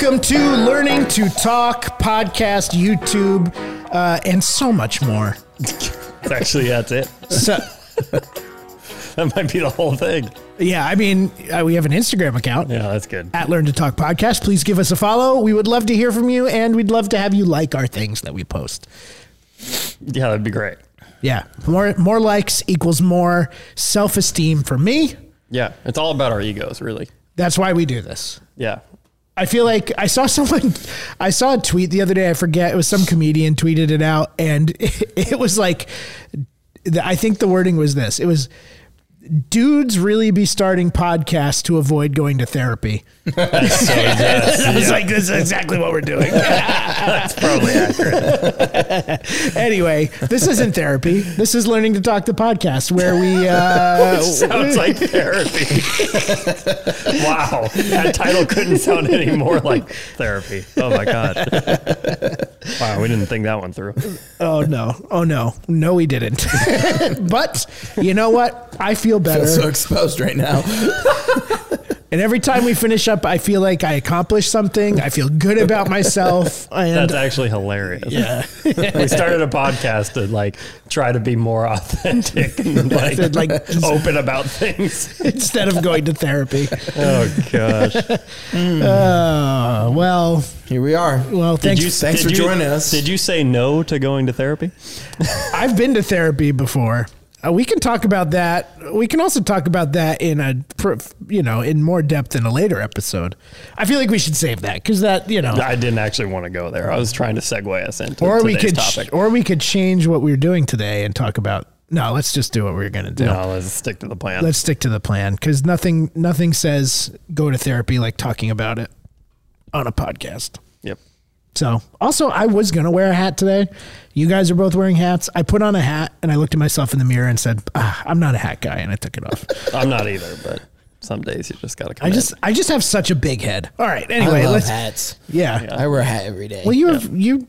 Welcome to Learning to Talk podcast, YouTube, uh, and so much more. Actually, that's it. So, That might be the whole thing. yeah, I mean, uh, we have an Instagram account Yeah, that's good. at Learn to Talk podcast. Please give us a follow. We would love to hear from you, and we'd love to have you like our things that we post. Yeah, that'd be great. Yeah, more more likes equals more self esteem for me. Yeah, it's all about our egos, really. That's why we do this. Yeah. I feel like I saw someone, I saw a tweet the other day. I forget it was some comedian tweeted it out, and it, was like, I think the wording was this: it was. Dudes really be starting podcasts to avoid going to therapy. That's so I was yeah, like, this is exactly what we're doing. that's probably accurate. anyway, this isn't therapy. This is learning to talk the podcast where we. Uh, Sounds like therapy. wow. That title couldn't sound any more like therapy. Oh my god. Wow, we didn't think that one through. oh no! Oh no! No, we didn't. but you know what? I feel better. feel so exposed right now. And every time we finish up, I feel like I accomplished something. I feel good about myself. And That's actually hilarious. yeah, We started a podcast to like try to be more authentic and like, like, open about things. instead of going to therapy. Oh gosh. Uh, well, Here we are. well, thanks. Thanks for you- joining us. Did you say no to going to therapy? I've been to therapy before. Uh, we can talk about that. We can also talk about that in a, you know, in more depth in a later episode. I feel like we should save that because that, you know, I didn't actually want to go there. I was trying to segue us into or we could, topic. or we could change what we are doing today and talk about. No, let's just do what we're gonna do. no, let's stick to the plan. Let's stick to the plan because nothing, nothing says go to therapy like talking about it on a podcast. yep. So, also, I was gonna wear a hat today. You guys are both wearing hats. I put on a hat and I looked at myself in the mirror and said, ah, "I'm not a hat guy," and I took it off. I'm not either, but some days you just gotta. I just, I just have such a big head. All right. Anyway, I love let's. hats. Yeah. I wear a hat every day. Well, you have you,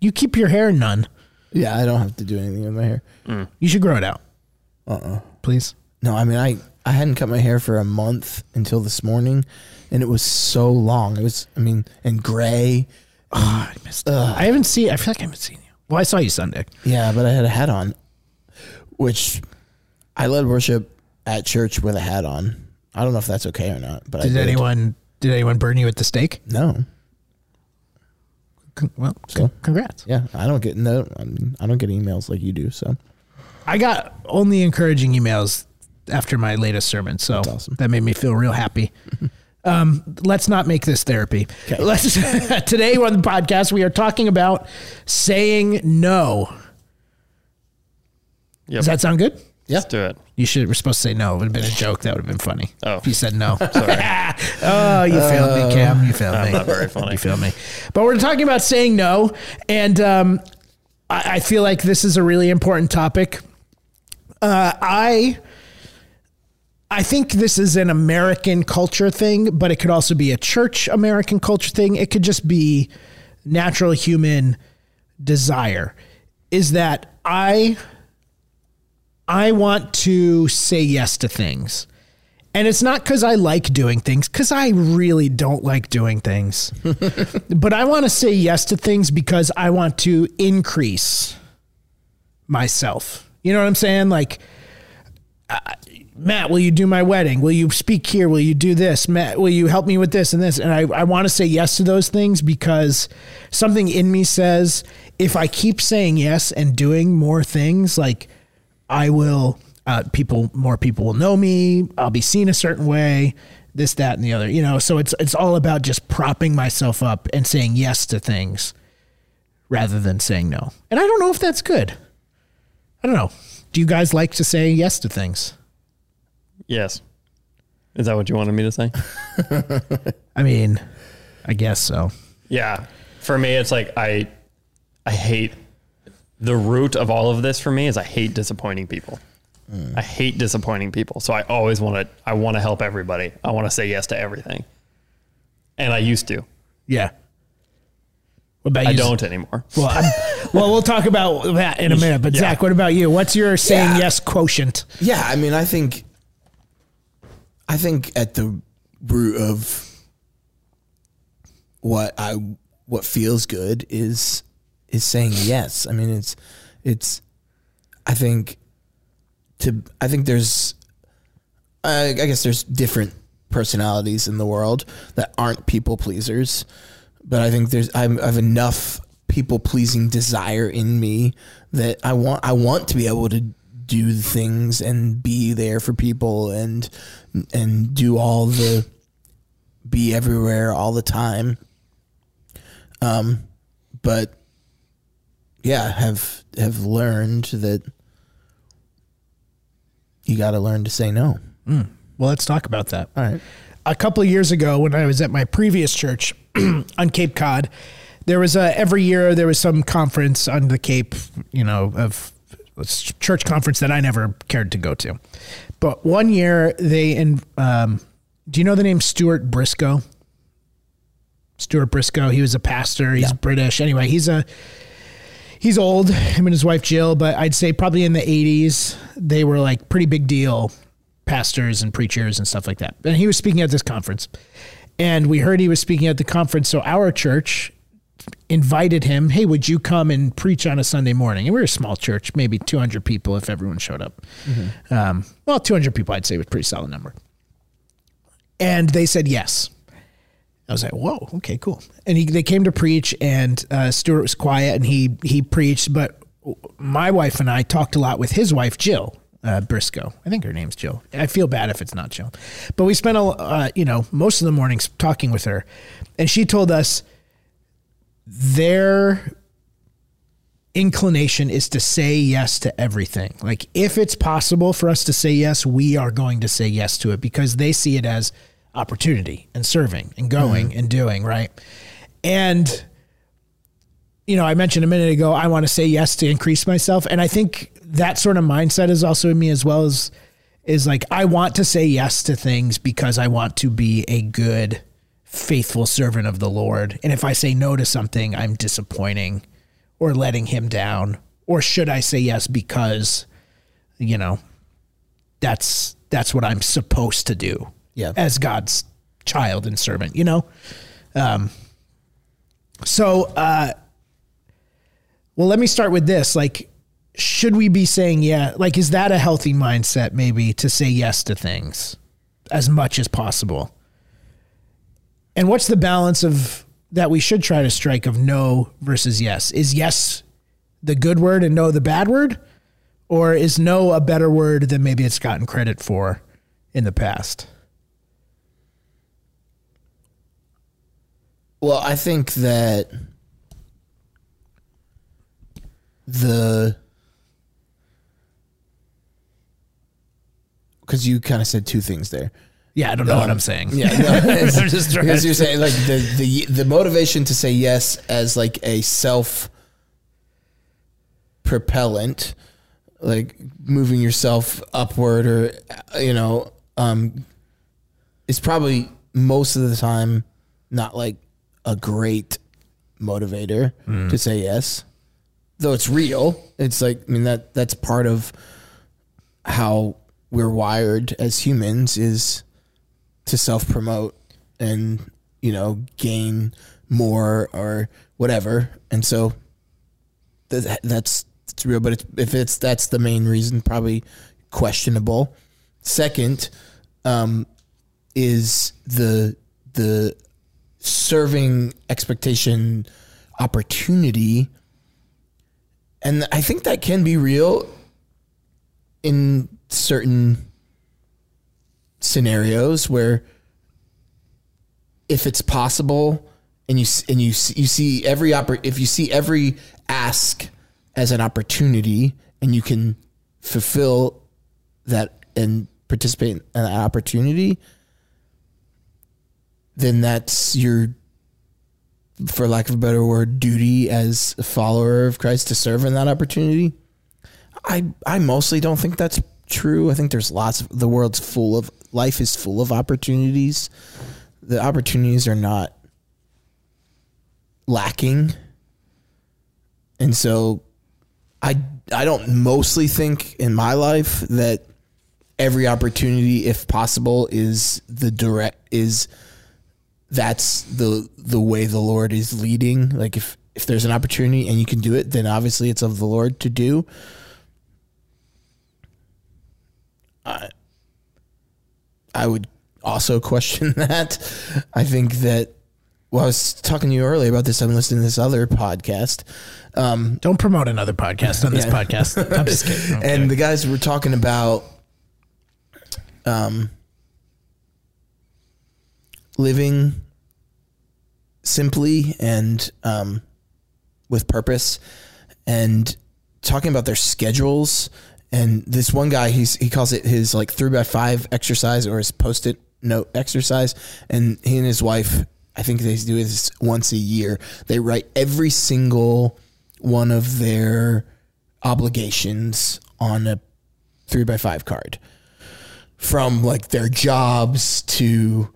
you keep your hair none. yeah, I don't have to do anything with my hair. You should grow it out. Uh. uh Please. No, I mean I I hadn't cut my hair for a month until this morning, and it was so long. It was I mean and gray. Oh, I missed. I haven't seen. I feel like I haven't seen you. Well, I saw you Sunday. Yeah, but I had a hat on, which I led worship at church with a hat on. I don't know if that's okay or not. But I Did anyone? Did anyone burn you at the stake? No. Con- Well, So? congrats. Yeah, I don't get no. I, mean, I don't get emails like you do. So I got only encouraging emails after my latest sermon, so awesome. that made me feel real happy. um, let's not make this therapy. Let's today on the podcast we are talking about saying no. Yep. Does that sound good? Let's do it. You should. We're supposed to say no. It would have been a joke. That would have been funny. Oh. if you said no. oh, you failed me, Cam. You failed me. not very funny. You failed me. But we're talking about saying no, and um, I, I feel like this is a really important topic. Uh, I. I think this is an American culture thing, but it could also be a church American culture thing. It could just be natural human desire. Is that I I want to say yes to things. And it's not because I like doing things, because I really don't like doing things. but I want to say yes to things because I want to increase myself. You know what I'm saying? Like, uh, Matt, will you do my wedding? Will you speak here? Will you do this? Matt, will you help me with this and this? And I, I want to say yes to those things because something in me says if I keep saying yes and doing more things, like I will, uh, people, more people will know me. I'll be seen a certain way, this, that, and the other, you know? So it's, it's all about just propping myself up and saying yes to things rather than saying no. And I don't know if that's good. I don't know. Do you guys like to say yes to things? Yes. Is that what you wanted me to say? I mean, I guess so. Yeah. For me, it's like I, I hate the root of all of this. For me, is I hate disappointing people. Hmm. I hate disappointing people. So I always want to. I want to help everybody. I want to say yes to everything. And I used to. Yeah. What about I don't anymore. Well, I'm, well, we'll talk about that in a minute. But Yeah. Zach, what about you? What's your saying Yeah. yes quotient? Yeah, I mean, I think, I think at the root of what I what feels good is is saying yes. I mean, it's it's. I think to I think there's I, I guess there's different personalities in the world that aren't people pleasers, but I think there's I'm, I have enough people pleasing desire in me that I want I want to be able to do things and be there for people and and do all the be everywhere all the time. Um, but yeah, have have learned that you got to learn to say no. Well, let's talk about that. All right. a couple of years ago when I was at my previous church on Cape Cod, there was a every year there was some conference on the Cape, you know, of church conference that I never cared to go to. But one year they in um, do you know the name Stuart Briscoe? Stuart Briscoe, he was a pastor, he's British. Anyway, he's a he's old, him and his wife Jill, but I'd say probably in the 80s, they were like pretty big deal pastors and preachers and stuff like that. And he was speaking at this conference. And we heard he was speaking at the conference. So our church invited him, hey, would you come and preach on a Sunday morning? And we are a small church, maybe 200 people if everyone showed up. Um, well, 200 people, I'd say, was a pretty solid number. And they said yes. I was like, whoa, okay, cool. And he, they came to preach, and uh, Stuart was quiet, and he he preached. But my wife and I talked a lot with his wife, Jill uh, Briscoe. I think her name's Jill. I feel bad if it's not Jill, but we spent a uh, you know most of the mornings talking with her, and she told us their inclination is to say yes to everything. Like if it's possible for us to say yes, we are going to say yes to it because they see it as opportunity and serving and going and doing, right? And you know, I mentioned a minute ago I want to say yes to increase myself and I think that sort of mindset is also in me as well as is like I want to say yes to things because I want to be a good faithful servant of the Lord. And if I say no to something, I'm disappointing or letting him down. Or should I say yes because, you know, that's that's what I'm supposed to do. Yeah. As God's child and servant, you know? Um so uh well let me start with this. Like should we be saying yeah? Like is that a healthy mindset maybe to say yes to things as much as possible? And what's the balance of that we should try to strike of no versus yes? Is yes the good word and no the bad word? Or is no a better word than maybe it's gotten credit for in the past? Well, I think that the because you kind of said two things there. Yeah, I don't know what I'm saying. Yeah, no, I'm just trying because you're saying like the, the the motivation to say yes as like a self propellant, like moving yourself upward or you know, um, is probably most of the time not like a great motivator to say yes. Though it's real, it's like I mean that that's part of how we're wired as humans is to self promote and you know gain more or whatever. And so that, that's it's real but it's, if it's that's the main reason probably questionable. Second um is the the serving expectation opportunity. And i think that can be real in certain scenarios where if it's possible and you and you you see every oppor- if you see every ask as an opportunity and you can fulfill that and participate in that opportunity then that's your for lack of a better word duty as a follower of Christ to serve in that opportunity. I I mostly don't think that's true. I think there's lots of the world's full of life is full of opportunities. The opportunities are not lacking. And so I I don't mostly think in my life that every opportunity if possible is the direct is that's the the way the Lord is leading. Like if if there's an opportunity and you can do it, then obviously it's of the Lord to do. I I would also question that. I think that well, I was talking to you earlier about this. I'm listening to this other podcast. Um, Don't promote another podcast on this Yeah. podcast. I'm just kidding. Okay. and the guys were talking about um, living simply and um, with purpose and talking about their schedules and this one guy he's he calls it his like three by five exercise or his post-it note exercise. And he and his wife i think they do this once a year. They write every single one of their obligations on a three by five card. From like their jobs to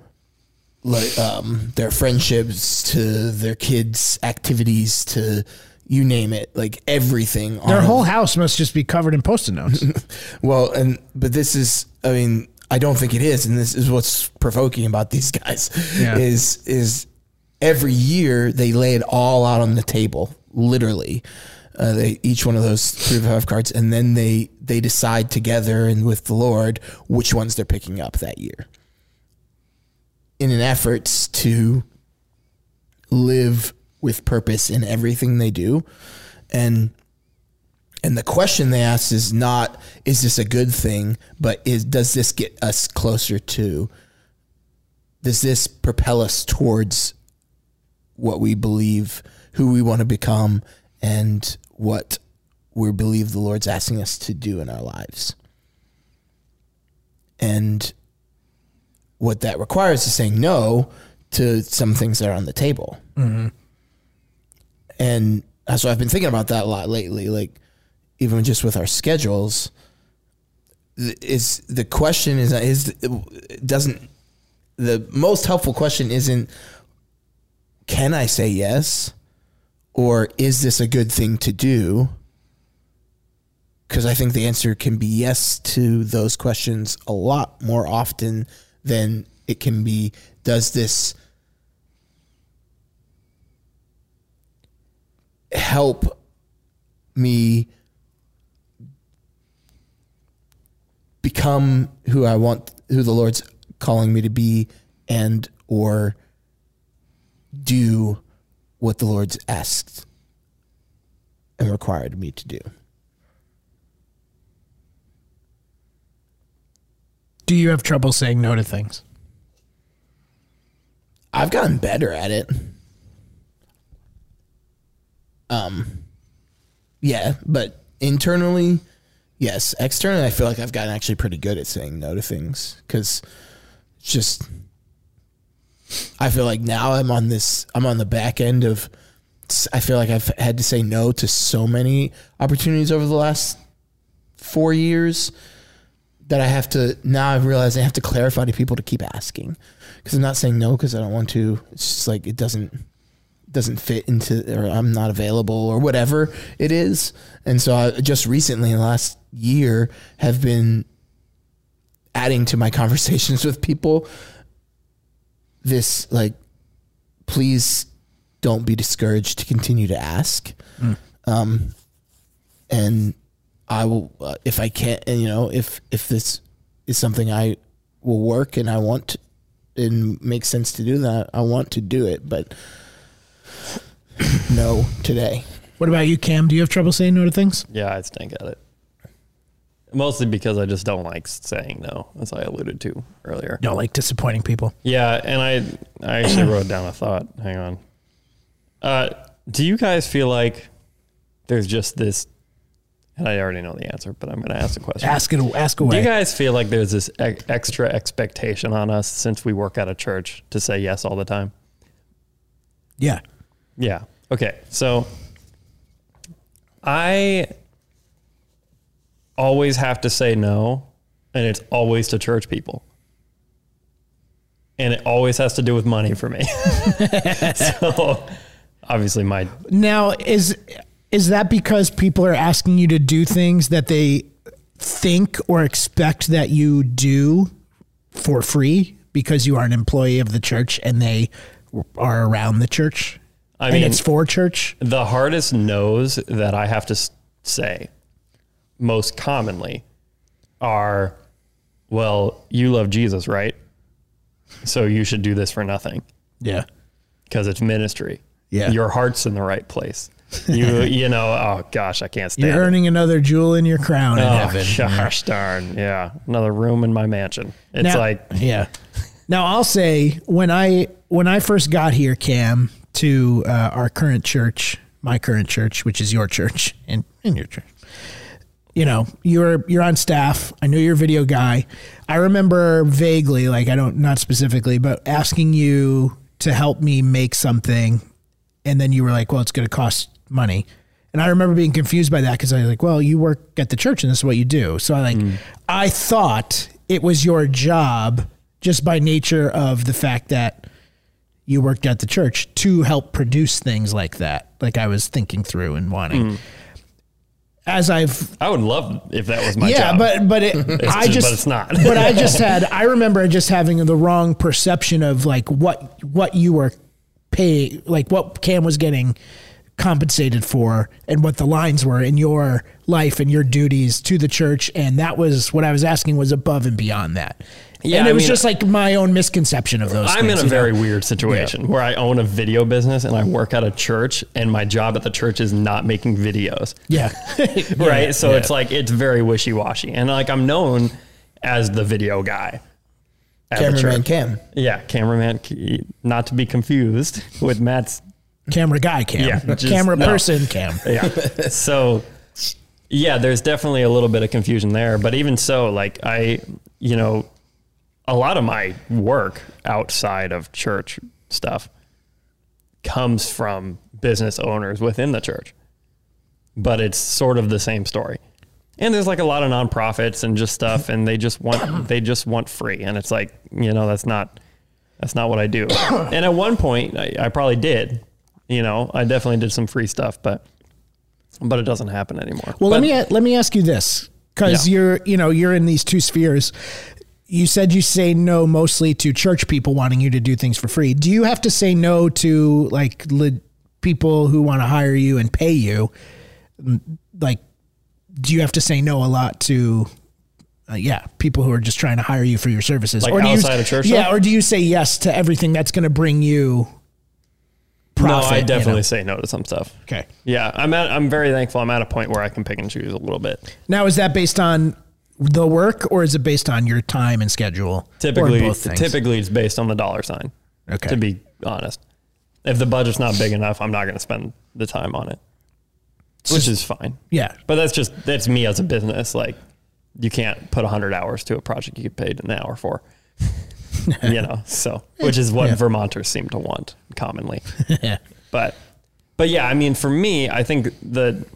like um their friendships to their kids activities to you name it like everything Their whole house must just be covered in post-it notes. well and but this is i mean i don't think it is and this is what's provoking about these guys Yeah. is is every year they lay it all out on the table literally uh, they each one of those three by five cards and then they they decide together and with the lord which ones they're picking up that year in an effort to live with purpose in everything they do. And and the question they ask is not is this a good thing but is does this get us closer to does this propel us towards what we believe who we want to become and what we believe the lord's asking us to do in our lives? And what that requires is saying no to some things that are on the table mm-hmm. And so I've been thinking about that a lot lately. Like even just with our schedules, is the question is is doesn't the most helpful question isn't can I say yes or is this a good thing to do? Because I think the answer can be yes to those questions a lot more often than it can be does this help me become who I want, who the Lord's calling me to be, and or do what the Lord's asked and required me to do. Do you have trouble saying no to things? I've gotten better at it. Um, yeah, but internally, yes. Externally, I feel like I've gotten actually pretty good at saying no to things because just. I feel like now I'm on this. I'm on the back end of. I feel like I've had to say no to so many opportunities over the last four years that I have to now I've realized I have to clarify to people to keep asking because I'm not saying no because I don't want to. It's just like it doesn't doesn't fit into or I'm not available or whatever it is. And so I just recently in the last year have been adding to my conversations with people this like please don't be discouraged to continue to ask. Um and I will uh, if I can't and you know if if this is something I will work and I want to, and makes sense to do that I want to do it but no today What about you, Cam? Do you have trouble saying no to things? Yeah, I stink at it. Mostly because I just don't like saying no, as I alluded to earlier. Don't like disappointing people. Yeah, and I I actually wrote down a thought. Hang on. Uh, do you guys feel like there's just this? And I already know the answer, but I'm going to ask a question. Ask it. Ask away. do you guys feel like there's this ex- extra expectation on us since we work at a church to say yes all the time? yeah. Yeah. Okay. So I always have to say no, and it's always to church people. And it always has to do with money for me. so obviously my Now is is that because people are asking you to do things that they think or expect that you do for free because you are an employee of the church and they are around the church I and mean, it's for church. the hardest no's that I have to say most commonly are, well, you love Jesus, right? So you should do this for nothing Yeah. because it's ministry. Yeah. Your heart's in the right place. You, you know, oh gosh, I can't stand You're it. earning another jewel in your crown in Oh, heaven. gosh darn. Yeah. Another room in my mansion. It's Now- like, yeah. Now I'll say when I when I first got here, Cam, to uh, our current church, my current church, which is your church and, and your church. You know, you're you're on staff. I know you're a video guy. I remember vaguely, like I don't not specifically, but asking you to help me make something, and then you were like, "Well, it's going to cost money." And I remember being confused by that because I was like, "Well, you work at the church, and this is what you do." So I like, I thought it was your job just by nature of the fact that you worked at the church to help produce things like that. Like I was thinking through and wanting. Hmm. As I've I would love if that was my yeah, job. but but it, I just- just but it's not. but I just had I remember just having the wrong perception of like what what you were pay like what Cam was getting compensated for and what the lines were in your life and your duties to the church and that was what I was asking was above and beyond that. Yeah, and it I was mean- just like my own misconception of those things. I'm things, in a you know? very weird situation where I own a video business and I work at a church, and my job at the church is not making videos. yeah. right? So yeah. it's like it's very wishy washy, and like I'm known as the video guy. Cameraman. Cam. Yeah, cameraman. Not to be confused with Matt's. camera guy Cam. Yeah, just- camera no. person Cam. Yeah. so, yeah, there's definitely a little bit of confusion there, but even so, like I, you know, a lot of my work outside of church stuff comes from business owners within the church, but it's sort of the same story. And there's like a lot of nonprofits and just stuff, and they just want they just want free, and it's like you know that's not that's not what I do. and at one point, I, I probably did, you know, I definitely did some free stuff, but but it doesn't happen anymore. Well, But- let me let me ask you this, because Yeah. you're you know you're in these two spheres. You said you say no mostly to church people wanting you to do things for free. Do you have to say no to like le- people who want to hire you and pay you? Mm, Like, do you have to say no a lot to? Uh, yeah, people who are just trying to hire you for your services, Like you, outside of church Yeah, stuff? or do you say yes to everything that's going to bring you? Profit, no, I you know? definitely say no to some stuff. Okay. Yeah, I'm at. I'm very thankful. I'm at a point where I can pick and choose a little bit. Now, is that based on the work or is it based on your time and schedule? Typically, typically it's based on the dollar sign. Okay. To be honest, if the budget's not big enough, I'm not going to spend the time on it, which is fine. yeah. But that's just that's me as a business. Like, you can't put 100 hours to a project you get paid an hour for. you know, so which is what Yeah. Vermonters seem to want commonly. yeah. But but yeah, I mean, for me, I think the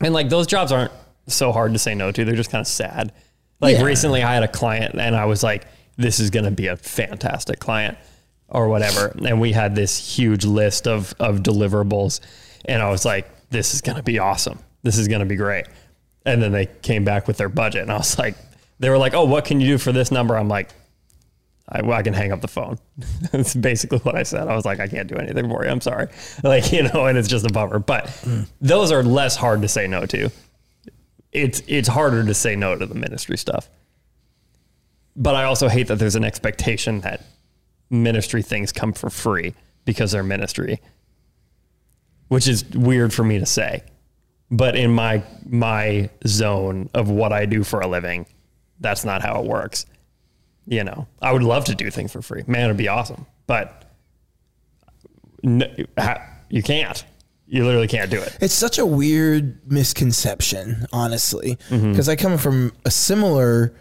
and like those jobs aren't so hard to say no to. They're just kind of sad. Like Yeah. recently, I had a client, and I was like, "This is going to be a fantastic client." Or whatever, and we had this huge list of of deliverables, and I was like, "This is going to be awesome. This is going to be great." And then they came back with their budget, and I was like, "They were like, oh, what can you do for this number?" I'm like, I, well, I can hang up the phone. That's basically what I said. I was like, I can't do anything for you. I'm sorry. Like, you know, and it's just a bummer. But mm. those are less hard to say no to. It's it's harder to say no to the ministry stuff. But I also hate that there's an expectation that ministry things come for free because they're ministry. Which is weird for me to say. But in my my zone of what I do for a living, that's not how it works you know, I would love to do things for free. Man, it'd be awesome. But no, you can't. You literally can't do it. It's such a weird misconception, honestly, Mm-hmm. because I come from a similar.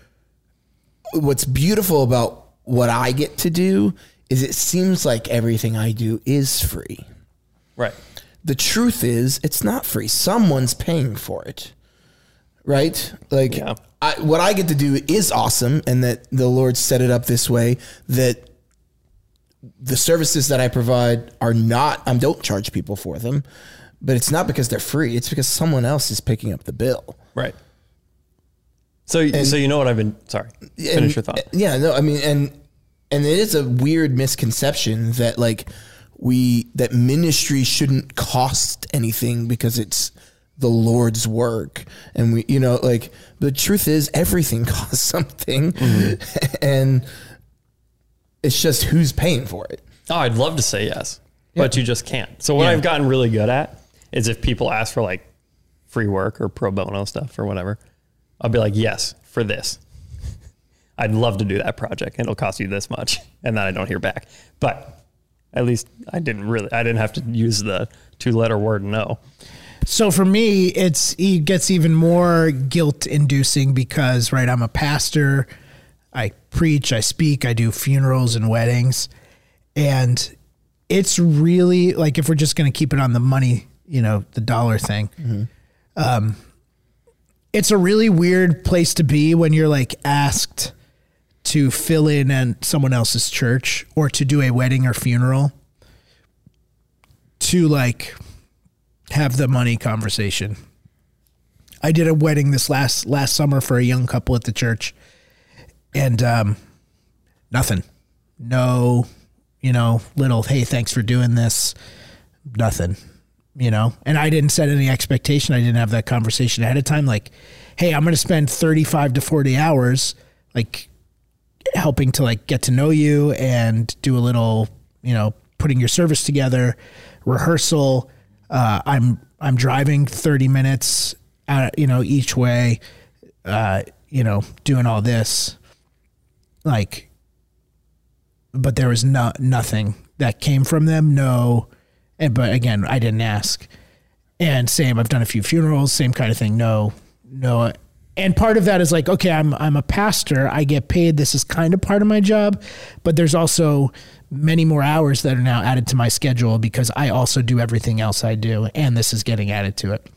What's beautiful about what I get to do is it seems like everything I do is free. Right. The truth is, it's not free. Someone's paying for it, right? Like, Yeah. I, what I get to do is awesome, and that the Lord set it up this way that the services that I provide are not. I don't charge people for them, but it's not because they're free. It's because someone else is picking up the bill. Right. So, so you know what I've been. Sorry. Finish And- your thought. Yeah, no, I mean, and and it is a weird misconception that like we that ministry shouldn't cost anything because it's the Lord's work, and we you know like the truth is everything costs something, mm-hmm. and it's just who's paying for it. Oh, I'd love to say yes, but you just can't. So what Yeah. I've gotten really good at is if people ask for like free work or pro bono stuff or whatever, I'll be like, yes, for this. I'd love to do that project and it'll cost you this much. And then I don't hear back. But at least I didn't really, I didn't have to use the two letter word no. So for me, it's it gets even more guilt inducing because right, I'm a pastor. Preach, I speak, I do funerals and weddings, and it's really like if we're just going to keep it on the money, you know, the dollar thing. Um, it's a really weird place to be when you're like asked to fill in at someone else's church or to do a wedding or funeral to like have the money conversation. I did a wedding this last last summer for a young couple at the church, and um, nothing, no, you know, little hey, thanks for doing this, nothing, you know, and I didn't set any expectation. I didn't have that conversation ahead of time. Like, hey, I'm going to spend 35 to 40 hours, like helping to like get to know you and do a little, you know, putting your service together, rehearsal. Uh, I'm I'm driving 30 minutes out, you know, each way, uh, you know, doing all this, like, but there was no nothing that came from them. No, and but again, I didn't ask. And same, I've done a few funerals, same kind of thing. No, no. And part of that is like, okay, I'm I'm a pastor. I get paid. This is kind of part of my job, but there's also many more hours that are now added to my schedule because I also do everything else I do, and this is getting added to it.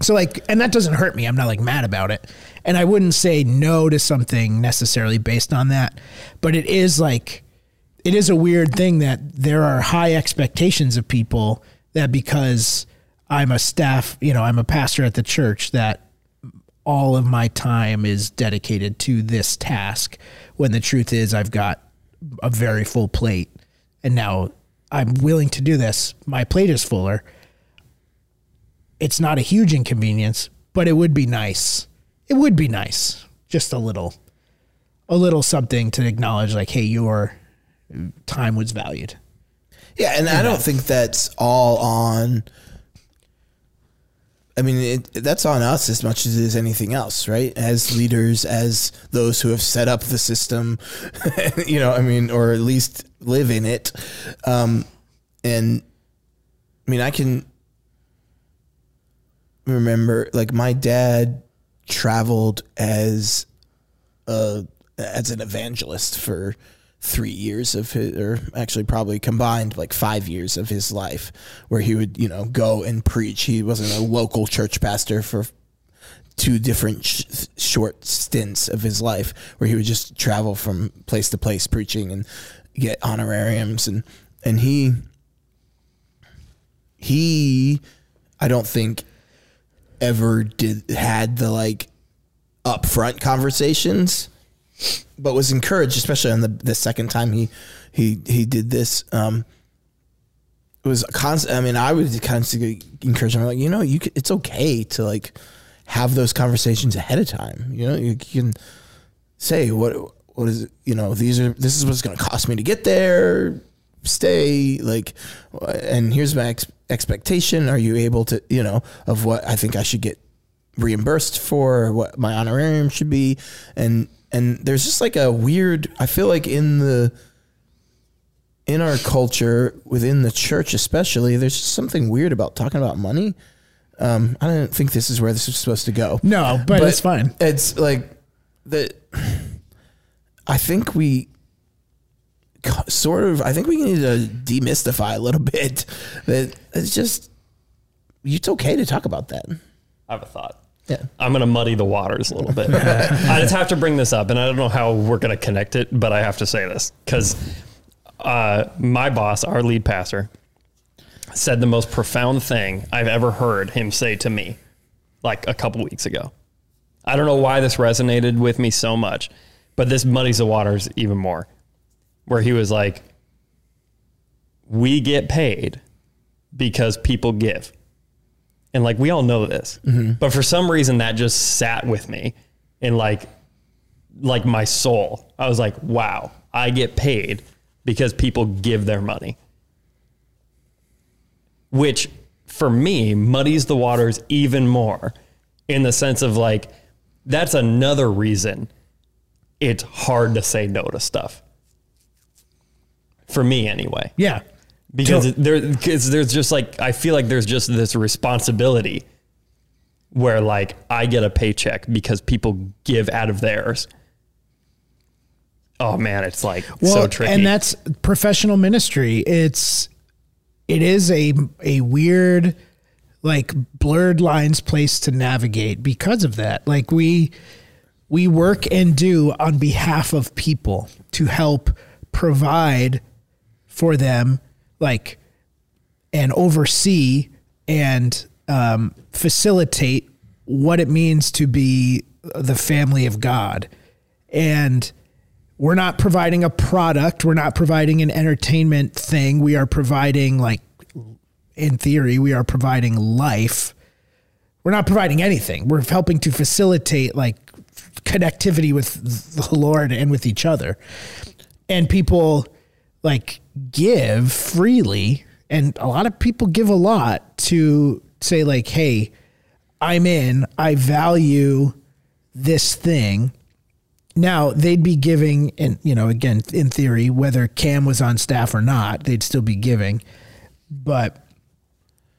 So like, and that doesn't hurt me. I'm not like mad about it, and I wouldn't say no to something necessarily based on that. But it is like, it is a weird thing that there are high expectations of people that because I'm a staff, you know, I'm a pastor at the church that all of my time is dedicated to this task when the truth is I've got a very full plate and now I'm willing to do this. My plate is fuller. It's not a huge inconvenience, but it would be nice. It would be nice. Just a little a little something to acknowledge like hey your time was valued. Yeah, and I don't think that's all on. I mean, it, that's on us as much as it is anything else, right? As leaders, as those who have set up the system, you know, I mean, or at least live in it. Um, and I mean, I can remember, like, my dad traveled as a as an evangelist for three years of his, or actually probably combined like five years of his life, where he would you know go and preach. He wasn't a local church pastor for two different sh- short stints of his life, where he would just travel from place to place preaching and get honorariums and and he he I don't think ever did had the like upfront conversations but was encouraged, especially on the the second time he he he did this. Um, it was a constant. I mean, I would constantly encourage him, like you know, you c it's okay to like have those conversations ahead of time. You know, you can say what what is it, you know these are this is what's going to cost me to get there. Stay like, and here's my ex- expectation. Are you able to you know of what I think I should get reimbursed for what my honorarium should be and and there's just like a weird i feel like in the in our culture within the church especially there's just something weird about talking about money um i don't think this is where this is supposed to go No, but, it's fine. it's like the i think we sort of i think we need to demystify a little bit that it's just it's okay to talk about that I have a thought. yeah I'm going to muddy the waters a little bit. I just have to bring this up, and I don't know how we're going to connect it, but I have to say this because uh, my boss, our lead pastor, said the most profound thing I've ever heard him say to me like a couple weeks ago. I don't know why this resonated with me so much, but this muddies the waters even more. Where he was like, "We get paid because people give," and like we all know this, mm-hmm. but for some reason that just sat with me, and like, like my soul, I was like, "Wow, I get paid because people give their money," which for me muddies the waters even more in the sense of like that's another reason it's hard to say no to stuff for me anyway Yeah. because So- there because there's just like I feel like there's just this responsibility where like I get a paycheck because people give out of theirs. Oh man, it's like so tricky. And that's professional ministry. It's it is a a weird like blurred lines place to navigate because of that. Like we we work and do on behalf of people to help provide for them like and oversee and um, facilitate what it means to be the family of God. And we're not providing a product, we're not providing an entertainment thing. We are providing, like, in theory, we are providing life. We're not providing anything. We're helping to facilitate, like, connectivity with the Lord and with each other. And people, like, give freely. And a lot of people give a lot to say, like, hey, I'm in, I value this thing. Now they'd be giving, and you know, again, in theory, whether Cam was on staff or not, they'd still be giving. But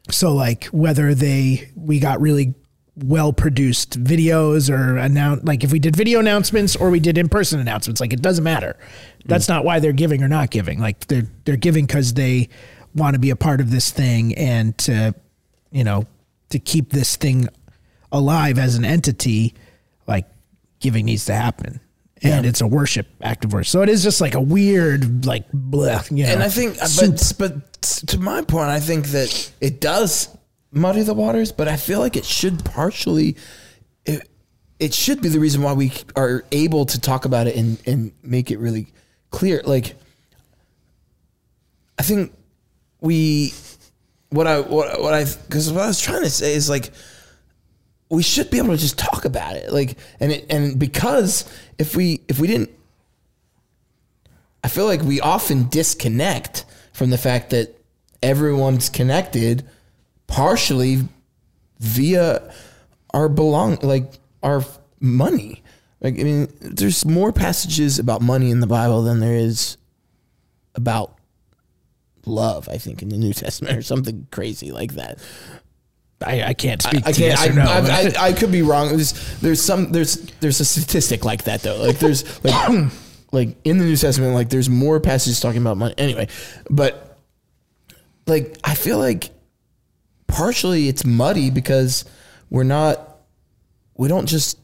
so, like, whether they we got really well produced videos or announce, like if we did video announcements or we did in person announcements, like it doesn't matter. That's not why they're giving or not giving. Like they're they're giving because they want to be a part of this thing and to, you know, to keep this thing alive as an entity. Like giving needs to happen. And it's a worship act of worship. So it is just like a weird, like, bleh, you know, and I think, soup. but but to my point, I think that it does muddy the waters, but I feel like it should partially, it, it should be the reason why we are able to talk about it and and make it really clear. Like, I think we, what I what what I because what I was trying to say is like we should be able to just talk about it like and it and because if we if we didn't I feel like we often disconnect from the fact that everyone's connected partially via our belong like our money. Like I mean, there's more passages about money in the Bible than there is about love, I think, in the New Testament or something crazy like that. I, I can't speak I to can't. I, no. I, I, I could be wrong. There's, there's some. There's there's a statistic like that though. Like there's like like in the New Testament, like there's more passages talking about money. Anyway, but like I feel like partially it's muddy because we're not. We don't just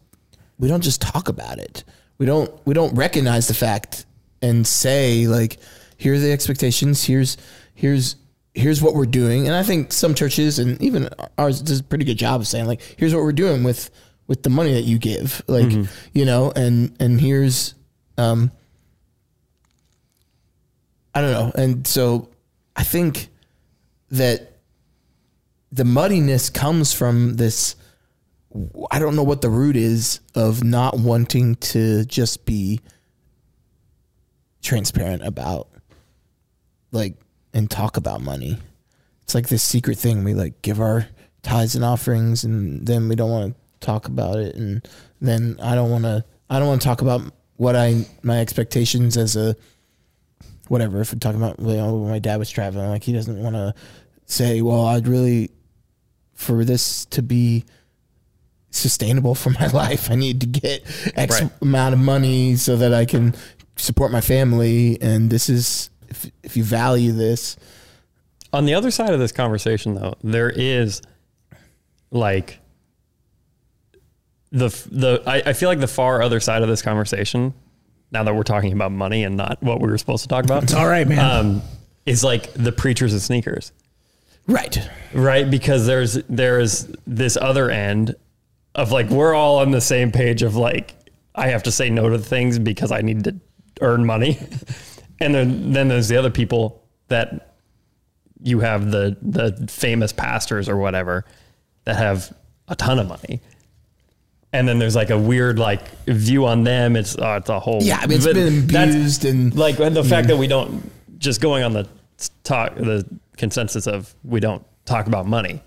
we don't just talk about it. We don't we don't recognize the fact and say like here are the expectations. Here's here's here's what we're doing. And I think some churches and even ours does a pretty good job of saying like here's what we're doing with with the money that you give. Like you know and and here's um I don't know. And so I think that the muddiness comes from this I don't know what the root is of not wanting to just be transparent about like and talk about money. It's like this secret thing we like give our tithes and offerings and then we don't want to talk about it and then I don't want to I don't want to talk about what I my expectations as a whatever if we're talking about you know, when my dad was traveling like he doesn't want to say well I'd really for this to be sustainable for my life. I need to get X Right. amount of money so that I can support my family. And this is, if, if you value this, On the other side of this conversation, though, there is like the the I, I feel like the far other side of this conversation. Now that we're talking about money and not what we were supposed to talk about, It's all right, man. um, is like the preachers of sneakers, right? right? Because there's there's this other end of like we're all on the same page of like I have to say no to things because I need to earn money, And then then there's the other people that you have the the famous pastors or whatever that have a ton of money. And then there's like a weird like view on them. It's uh, it's a whole Yeah, I mean, it's been abused and like the fact that we don't just going on the talk the consensus of we don't talk about money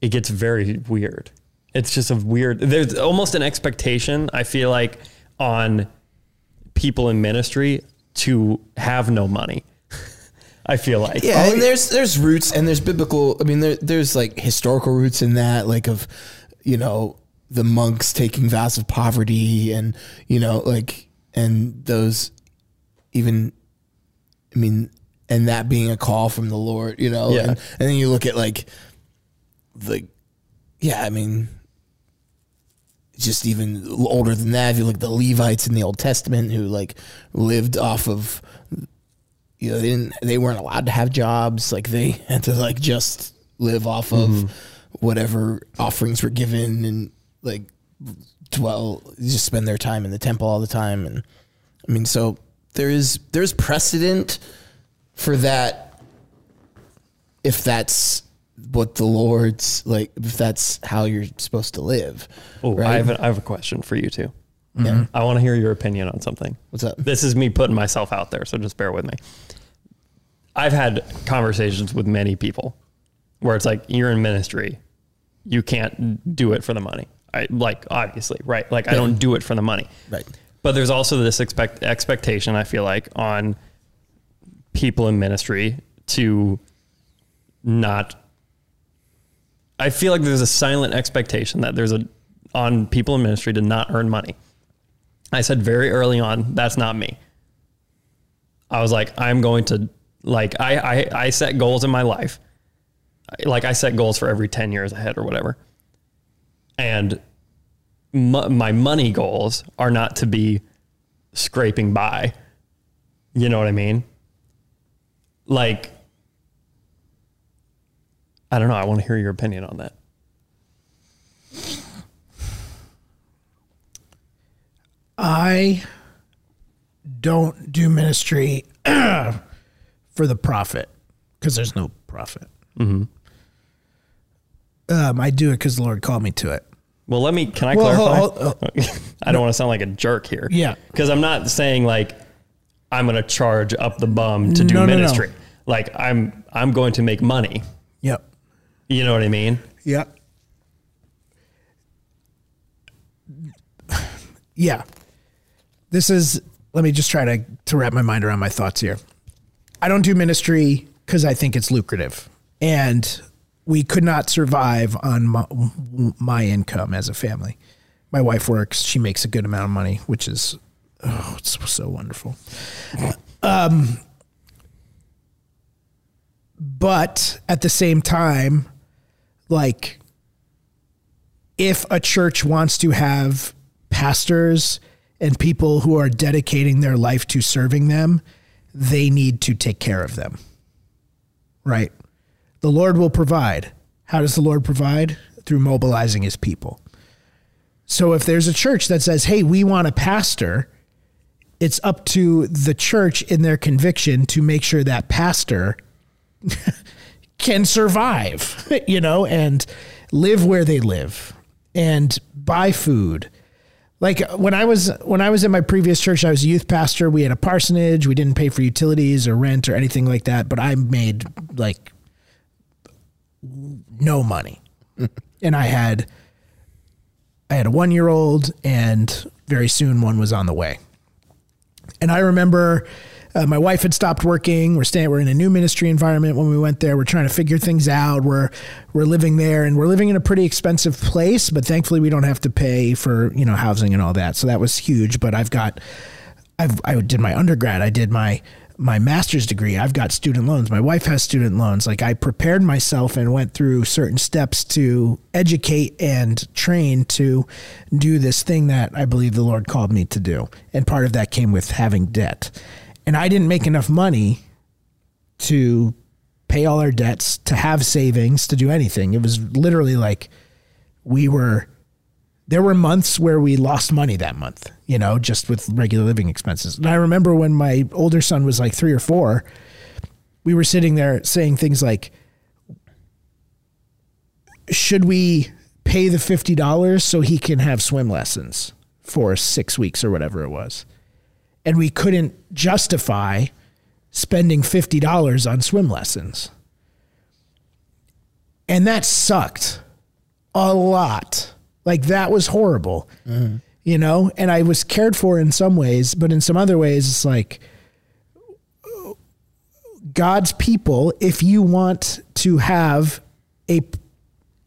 it gets very weird it's just a weird there's almost an expectation i feel like on people in ministry to have no money i feel like Yeah, and oh, there's there's roots and there's biblical. I mean, there, there's like historical roots in that, like of, you know, the monks taking vows of poverty, and you know, like, and those, even, I mean, and that being a call from the Lord, you know, Yeah. and, and then you look at like, the, yeah, I mean, just even older than that, if you look at the Levites in the Old Testament who like lived off of you know, they didn't they weren't allowed to have jobs. Like they had to like just live off of mm-hmm. whatever offerings were given and like dwell just spend their time in the temple all the time. And I mean, so there is there's precedent for that if that's what the Lord's like if that's how you're supposed to live. oh, right? I, have a, I have a question for you too Yeah. Mm-hmm. i want to hear your opinion on something What's up? this is me putting myself out there, so just bear with me. I've had conversations with many people where it's like you're in ministry, you can't do it for the money. I like obviously, right? Like I don't do it for the money. Right. But there's also this expect expectation I feel like on people in ministry to not I feel like there's a silent expectation that there's a on people in ministry to not earn money. I said very early on, that's not me. I was like, I'm going to like I I, I set goals in my life. Like I set goals for every 10 years ahead or whatever. And my, my money goals are not to be scraping by. You know what I mean? Like I don't know, I want to hear your opinion on that. I don't do ministry for the profit because there's no profit. Um, I do it because the Lord called me to it. Well, let me. Can I Well, clarify? hold- hold- I don't want to sound like a jerk here. Yeah. because I'm not saying like I'm going to charge up the bum to do No, no, no. ministry. Like I'm, I'm going to make money. Yep. You know what I mean? Yep. Yeah. This is, let me just try to, to wrap my mind around my thoughts here. I don't do ministry because I think it's lucrative. And we could not survive on my, my income as a family. My wife works, she makes a good amount of money, which is, oh, it's so wonderful. Um, but at the same time, like if a church wants to have pastors and people who are dedicating their life to serving them, they need to take care of them. Right? The Lord will provide. How does the Lord provide? Through mobilizing his people. So if there's a church that says, hey, we want a pastor, it's up to the church in their conviction to make sure that pastor can survive, you know, and live where they live and buy food. Like when I was when I was in my previous church, I was a youth pastor. We had a parsonage. We didn't pay for utilities or rent or anything like that, but I made like no money. and I had I had a 1-year-old and very soon one was on the way. And I remember uh, my wife had stopped working. We're staying. We're in a new ministry environment when we went there. We're trying to figure things out. We're we're living there, and we're living in a pretty expensive place. But thankfully, we don't have to pay for you know housing and all that. So that was huge. But I've got, I've I did my undergrad. I did my my master's degree. I've got student loans. My wife has student loans. Like I prepared myself and went through certain steps to educate and train to do this thing that I believe the Lord called me to do. And part of that came with having debt. And I didn't make enough money to pay all our debts, to have savings, to do anything. It was literally like we were there were months where we lost money that month, you know, just with regular living expenses. And I remember when my older son was like three or four, we were sitting there saying things like, should we pay the $50 so he can have swim lessons for six weeks or whatever it was? And we couldn't justify spending $50 on swim lessons. And that sucked a lot. Like that was horrible, mm-hmm. you know? And I was cared for in some ways, but in some other ways, it's like God's people, if you want to have a,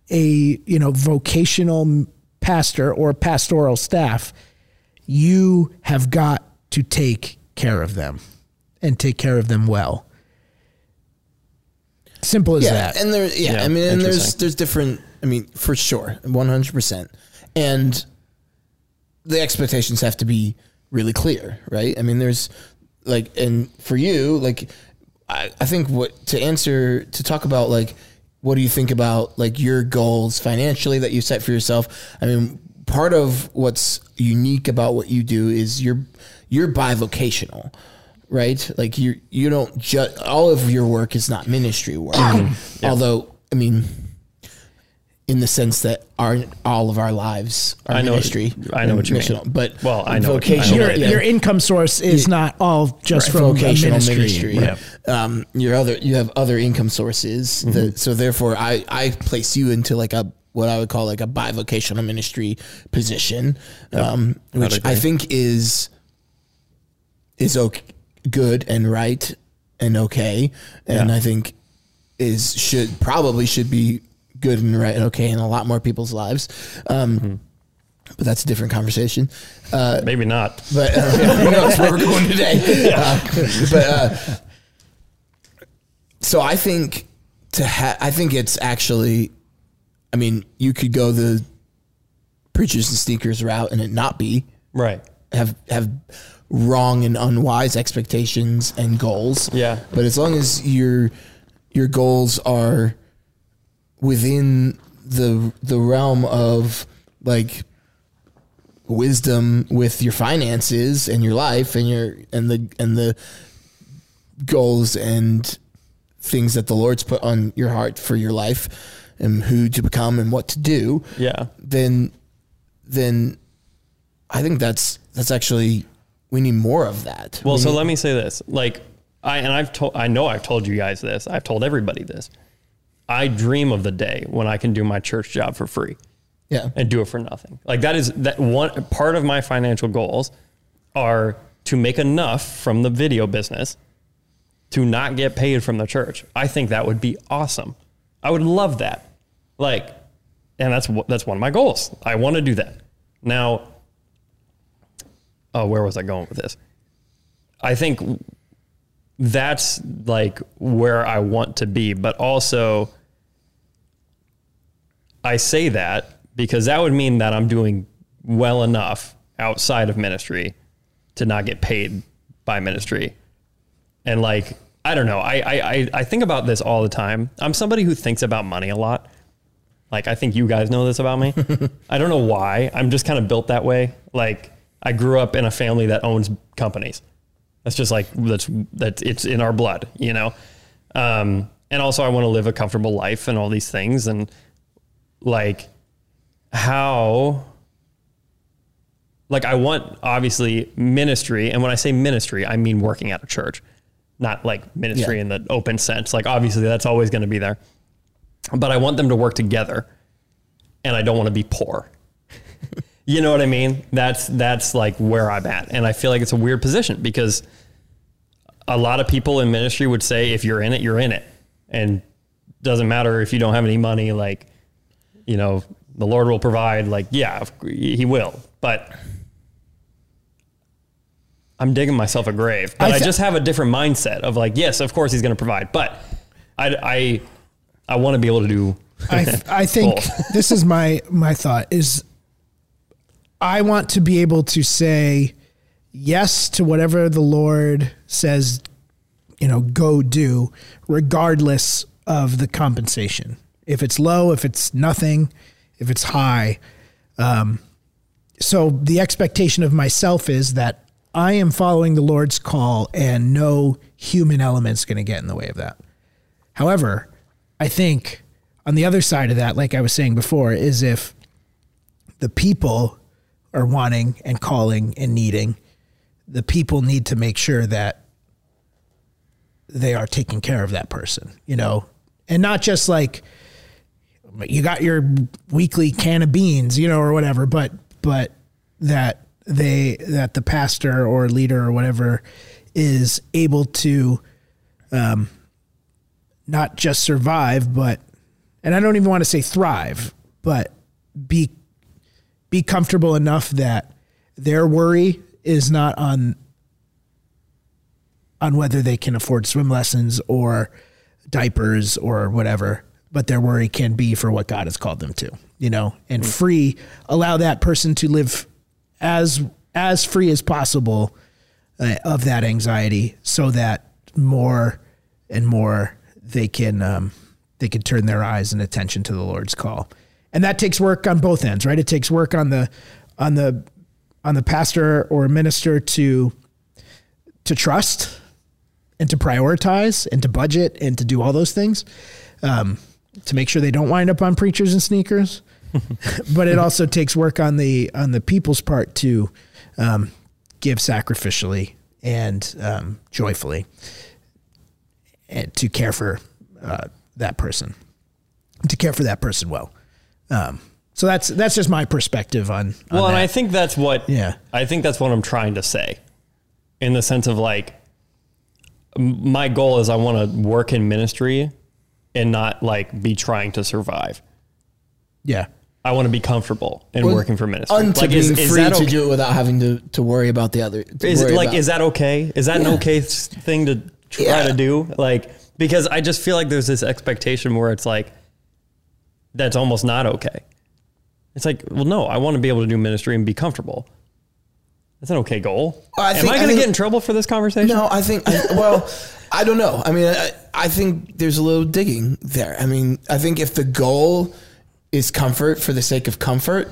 a, you know, vocational pastor or pastoral staff, you have got to take care of them and take care of them well. Simple as yeah, that. and there, yeah, Yeah, I mean, and there's there's different. I mean, for sure, one hundred percent, and the expectations have to be really clear, right? I mean, there's like, and for you, like, I, I think what to answer to talk about like, what do you think about like your goals financially that you set for yourself? I mean, part of what's unique about what you do is you're you're bivocational right? Like you you don't just all of your work is not ministry work. Although I mean in the sense that our all of our lives are I know- ministry. I know what you mean. But Well, I know what- I know vocational, your, what yeah. your income source is not all just Right, from vocational ministry. ministry. Um, your other you have other income sources. Mm-hmm. That, so therefore, I I place you into like a what I would call like a bivocational ministry position, um, which I think is is okay, good and right and okay, and Yeah. I think is should probably should be good and right and okay in a lot more people's lives. Um, Mm-hmm. But that's a different conversation. Uh, Maybe not. but uh, who knows where we're going today? Uh, but uh, so I think to ha- I think it's actually, I mean, you could go the preachers and sneakers route and it not be Right. have have wrong and unwise expectations and goals. Yeah. But as long as your your goals are within the the realm of like wisdom with your finances and your life and your and the and the goals and things that the Lord's put on your heart for your life and who to become and what to do Yeah. then then I think that's that's actually we need more of that. Well, We so need- let me say this. Like I and I've told I know I've told you guys this. I've told everybody this. I dream of the day when I can do my church job for free yeah, and do it for nothing. Like that is that one part of my financial goals are to make enough from the video business to not get paid from the church. I think that would be awesome. I would love that. Like and that's what that's one of my goals. I want to do that. Now oh, where was I going with this? I think that's like where I want to be, but also I say that because that would mean that I'm doing well enough outside of ministry to not get paid by ministry. And like, I don't know. I, I, I- think about this all the time. I'm somebody who thinks about money a lot. Like, I think you guys know this about me. I don't know why. I'm just kind of built that way. Like, I grew up in a family that owns companies. That's just like, that's, that's, it's in our blood, you know? Um, and also, I want to live a comfortable life and all these things. And like, how like I want obviously ministry, and when I say ministry, I mean working at a church, not like ministry Yeah. in the open sense. Like obviously that's always going to be there, but I want them to work together, and I don't want to be poor. You know what I mean? That's that's like where I'm at, and I feel like it's a weird position because a lot of people in ministry would say if you're in it, you're in it, and doesn't matter if you don't have any money. Like you know, the Lord will provide. Like, yeah, He will. But I'm digging myself a grave. But I I, just have a different mindset of like, yes, of course He's going to provide. But I, I, I want to be able to do. I th- I think this is my my thought is I want to be able to say yes to whatever the Lord says, you know, go do, regardless of the compensation. If it's low, if it's nothing, if it's high, Um, so the expectation of myself is that I am following the Lord's call and no human element's going to get in the way of that. However, I think on the other side of that, like I was saying before, is if the people are wanting and calling and needing, the people need to make sure that they are taking care of that person, you know, and not just like you got your weekly can of beans, you know, or whatever, but but that they that the pastor or leader or whatever is able to um not just survive, but and I don't even want to say thrive, but be be comfortable enough that their worry is not on on whether they can afford swim lessons or diapers or whatever, but their worry can be for what God has called them to, you know, and free, allow that person to live as as free as possible uh, of that anxiety so that more and more they can um, they can turn their eyes and attention to the Lord's call. And that takes work on both ends, right? It takes work on the on the on the pastor or minister to to trust and to prioritize and to budget and to do all those things um, to make sure they don't wind up on preachers and sneakers. but it also takes work on the on the people's part to um, give sacrificially and um, joyfully and to care for uh, that person, to care for that person well. Um, so that's that's just my perspective on. on Well, and that. I think that's what Yeah. I think that's what I'm trying to say, in the sense of like, my goal is I want to work in ministry, and not like be trying to survive. yeah. I want to be comfortable in Well, working for ministry. Unto like, being free that to do it without having to, to worry about the other. Is it like about- is that okay? Is that an okay thing to try Yeah. to do? Like because I just feel like there's this expectation where it's like that's almost not okay. It's like, well, no, I want to be able to do ministry and be comfortable. That's an okay goal. I Am think- I I going to get in trouble for this conversation? No, I think. I, well, I don't know. I mean, I, I think there's a little digging there. I mean, I think if the goal is comfort for the sake of comfort,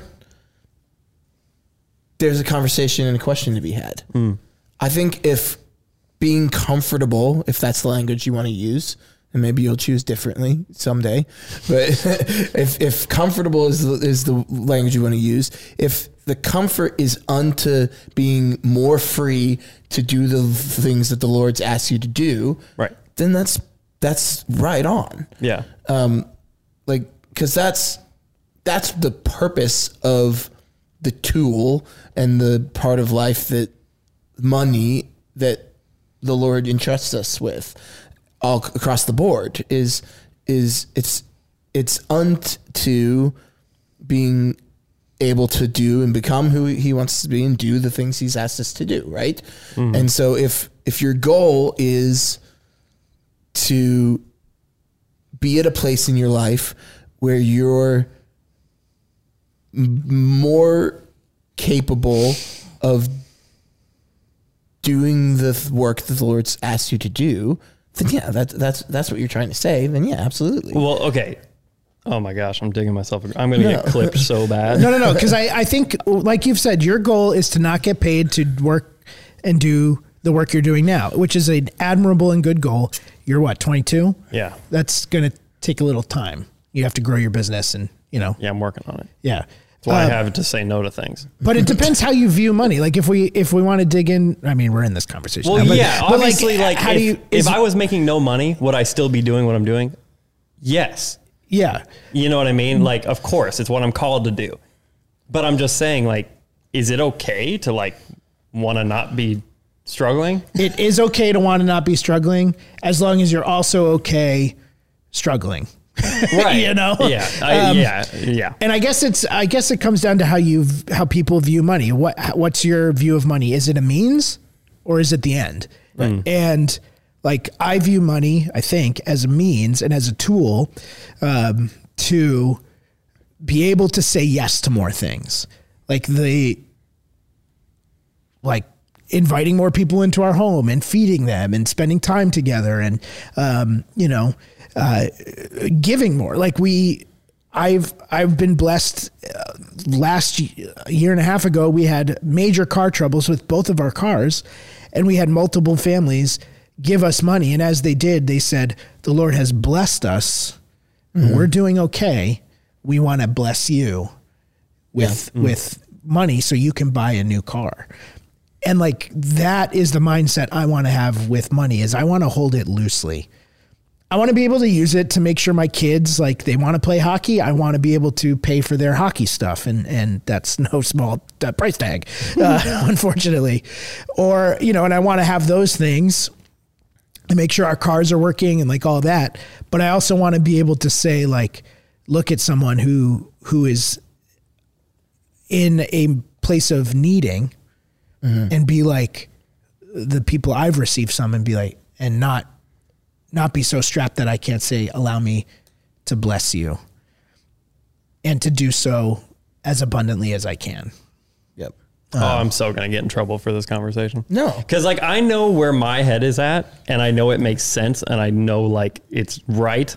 there's a conversation and a question to be had. Hmm. I think if being comfortable, if that's the language you want to use, and maybe you'll choose differently someday, but if if comfortable is the, is the language you want to use, if the comfort is unto being more free to do the things that the Lord's asked you to do, Right. Then that's that's right on Yeah. Um, like because that's that's the purpose of the tool and the part of life that money that the lord entrusts us with all across the board is is it's it's unto being able to do and become who he wants to be and do the things he's asked us to do right? Mm-hmm. And so if if your goal is to be at a place in your life where you're more capable of doing the work that the Lord's asked you to do, then yeah, that's that's that's what you're trying to say. Then yeah, absolutely. Well, okay. Oh my gosh, I'm digging myself. I'm going to get clipped so bad. No, no, no. Because I, I think, like you've said, your goal is to not get paid to work and do the work you're doing now, which is an admirable and good goal. You're what, 22? Yeah. That's going to take a little time. You have to grow your business and, you know, Yeah, I'm working on it. yeah. Why I Uh, have to say no to things. But it depends how you view money. Like if we if we want to dig in, I mean, we're in this conversation. Well, now, but- yeah, but, obviously, like, how if, do you? if I was making no money, would I still be doing what I'm doing? Yes. yeah, You know what I mean? Like, of course, it's what I'm called to do. But I'm just saying, like, is it okay to like want to not be struggling? it is okay to want to not be struggling as long as you're also okay struggling. Right. You know? Yeah. I, Um, yeah. Yeah. And I guess it's I guess it comes down to how you how people view money. What what's your view of money? Is it a means or is it the end? And like I view money, I think, as a means and as a tool um, to be able to say yes to more things. Like the like inviting more people into our home and feeding them and spending time together and um, you know uh, giving more like we I've I've been blessed. Uh, last y- a year and a half ago, we had major car troubles with both of our cars, and we had multiple families give us money. And as they did, they said, "The Lord has blessed us. We're doing okay. We want to bless you with with money so you can buy a new car." And like that is the mindset I want to have with money. Is I want to hold it loosely. I want to be able to use it to make sure my kids like they want to play hockey. I want to be able to pay for their hockey stuff, and and that's no small uh, price tag, uh, unfortunately. Or you know, and I want to have those things and make sure our cars are working and like all that. But I also want to be able to say like, look at someone who who is in a place of needing, and be like the people I've received some, and be like, and not not be so strapped that I can't say, allow me to bless you and to do so as abundantly as I can. Yep. oh, um, I'm so gonna get in trouble for this conversation. No. because like I know where my head is at, and I know it makes sense, and I know like it's right.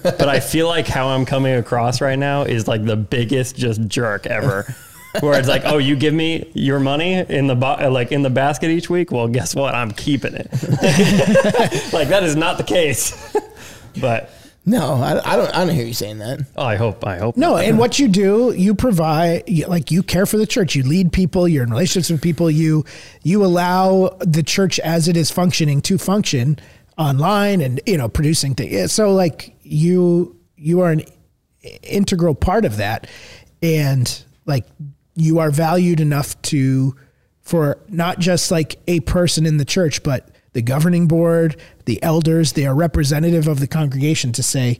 but I feel like how I'm coming across right now is like the biggest just jerk ever. Where it's like, oh, you give me your money in the bo- uh, like in the basket each week. Well, guess what? I'm keeping it. like that is not the case. but No, I, I don't. I don't hear you saying that. oh, I hope. I hope. No, and what you do, you provide you- like you care for the church. You lead people. You're in relationships with people. You you allow the church as it is functioning to function online and you know producing things. So like you you are an integral part of that, and like you are valued enough to for not just like a person in the church, but the governing board, the elders, they are representative of the congregation to say,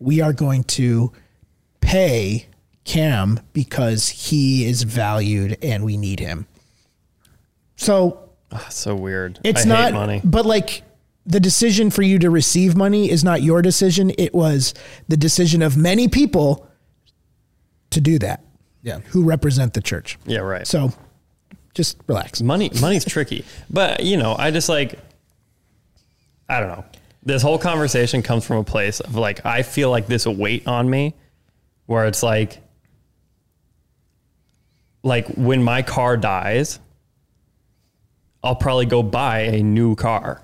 we are going to pay Cam because he is valued and we need him. So Ah, so weird. it's I not money. but like the decision for you to receive money is not your decision. It was the decision of many people to do that. Yeah. Who represent the church. Yeah, right. So just relax. money money's tricky but you know i just like i don't know this whole conversation comes from a place of like i feel like this weight on me where it's like like when my car dies i'll probably go buy a new car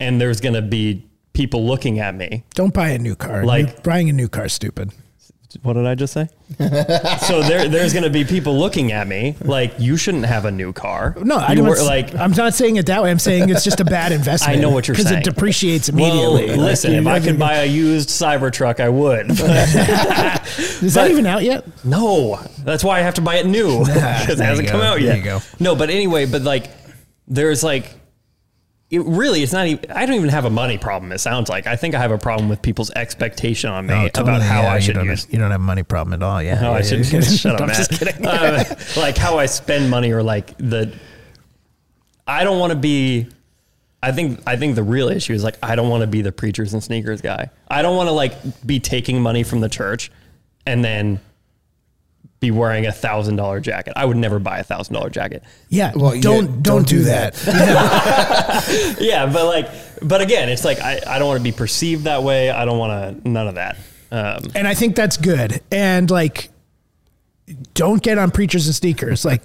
and there's going to be people looking at me Don't buy a new car. Like- buying a new car is stupid. What did I just say? so there, there's going to be people looking at me like you shouldn't have a new car. No, I you were like I'm not saying it that way. I'm saying it's just a bad investment. I know what you're saying because it depreciates Well, immediately. Like, listen, if I could buy a used Cybertruck, I would. is that but- even out yet? no, that's why I have to buy it new because it hasn't come go. out There yet. you go. No, but anyway, but like, there's like, it really, it's not even. I don't even have a money problem. It sounds like I think I have a problem with people's expectation on me about how I should Oh, you use. don't, you don't have a money problem at all. Yeah. I Yeah, should yeah. shut up, I'm just kidding. Uh, like how I spend money, or like the. I don't want to be. I think I think the real issue is like I don't want to be the preachers and sneakers guy. I don't want to like be taking money from the church, and then be wearing a thousand dollar jacket. I would never buy a thousand dollar jacket. Yeah. Well, don't, don't don't do do that. Yeah, but like, but again, it's like I, I don't want to be perceived that way. I don't want to none of that. Um, and I think that's good. And like, don't get on preachers and sneakers. Like,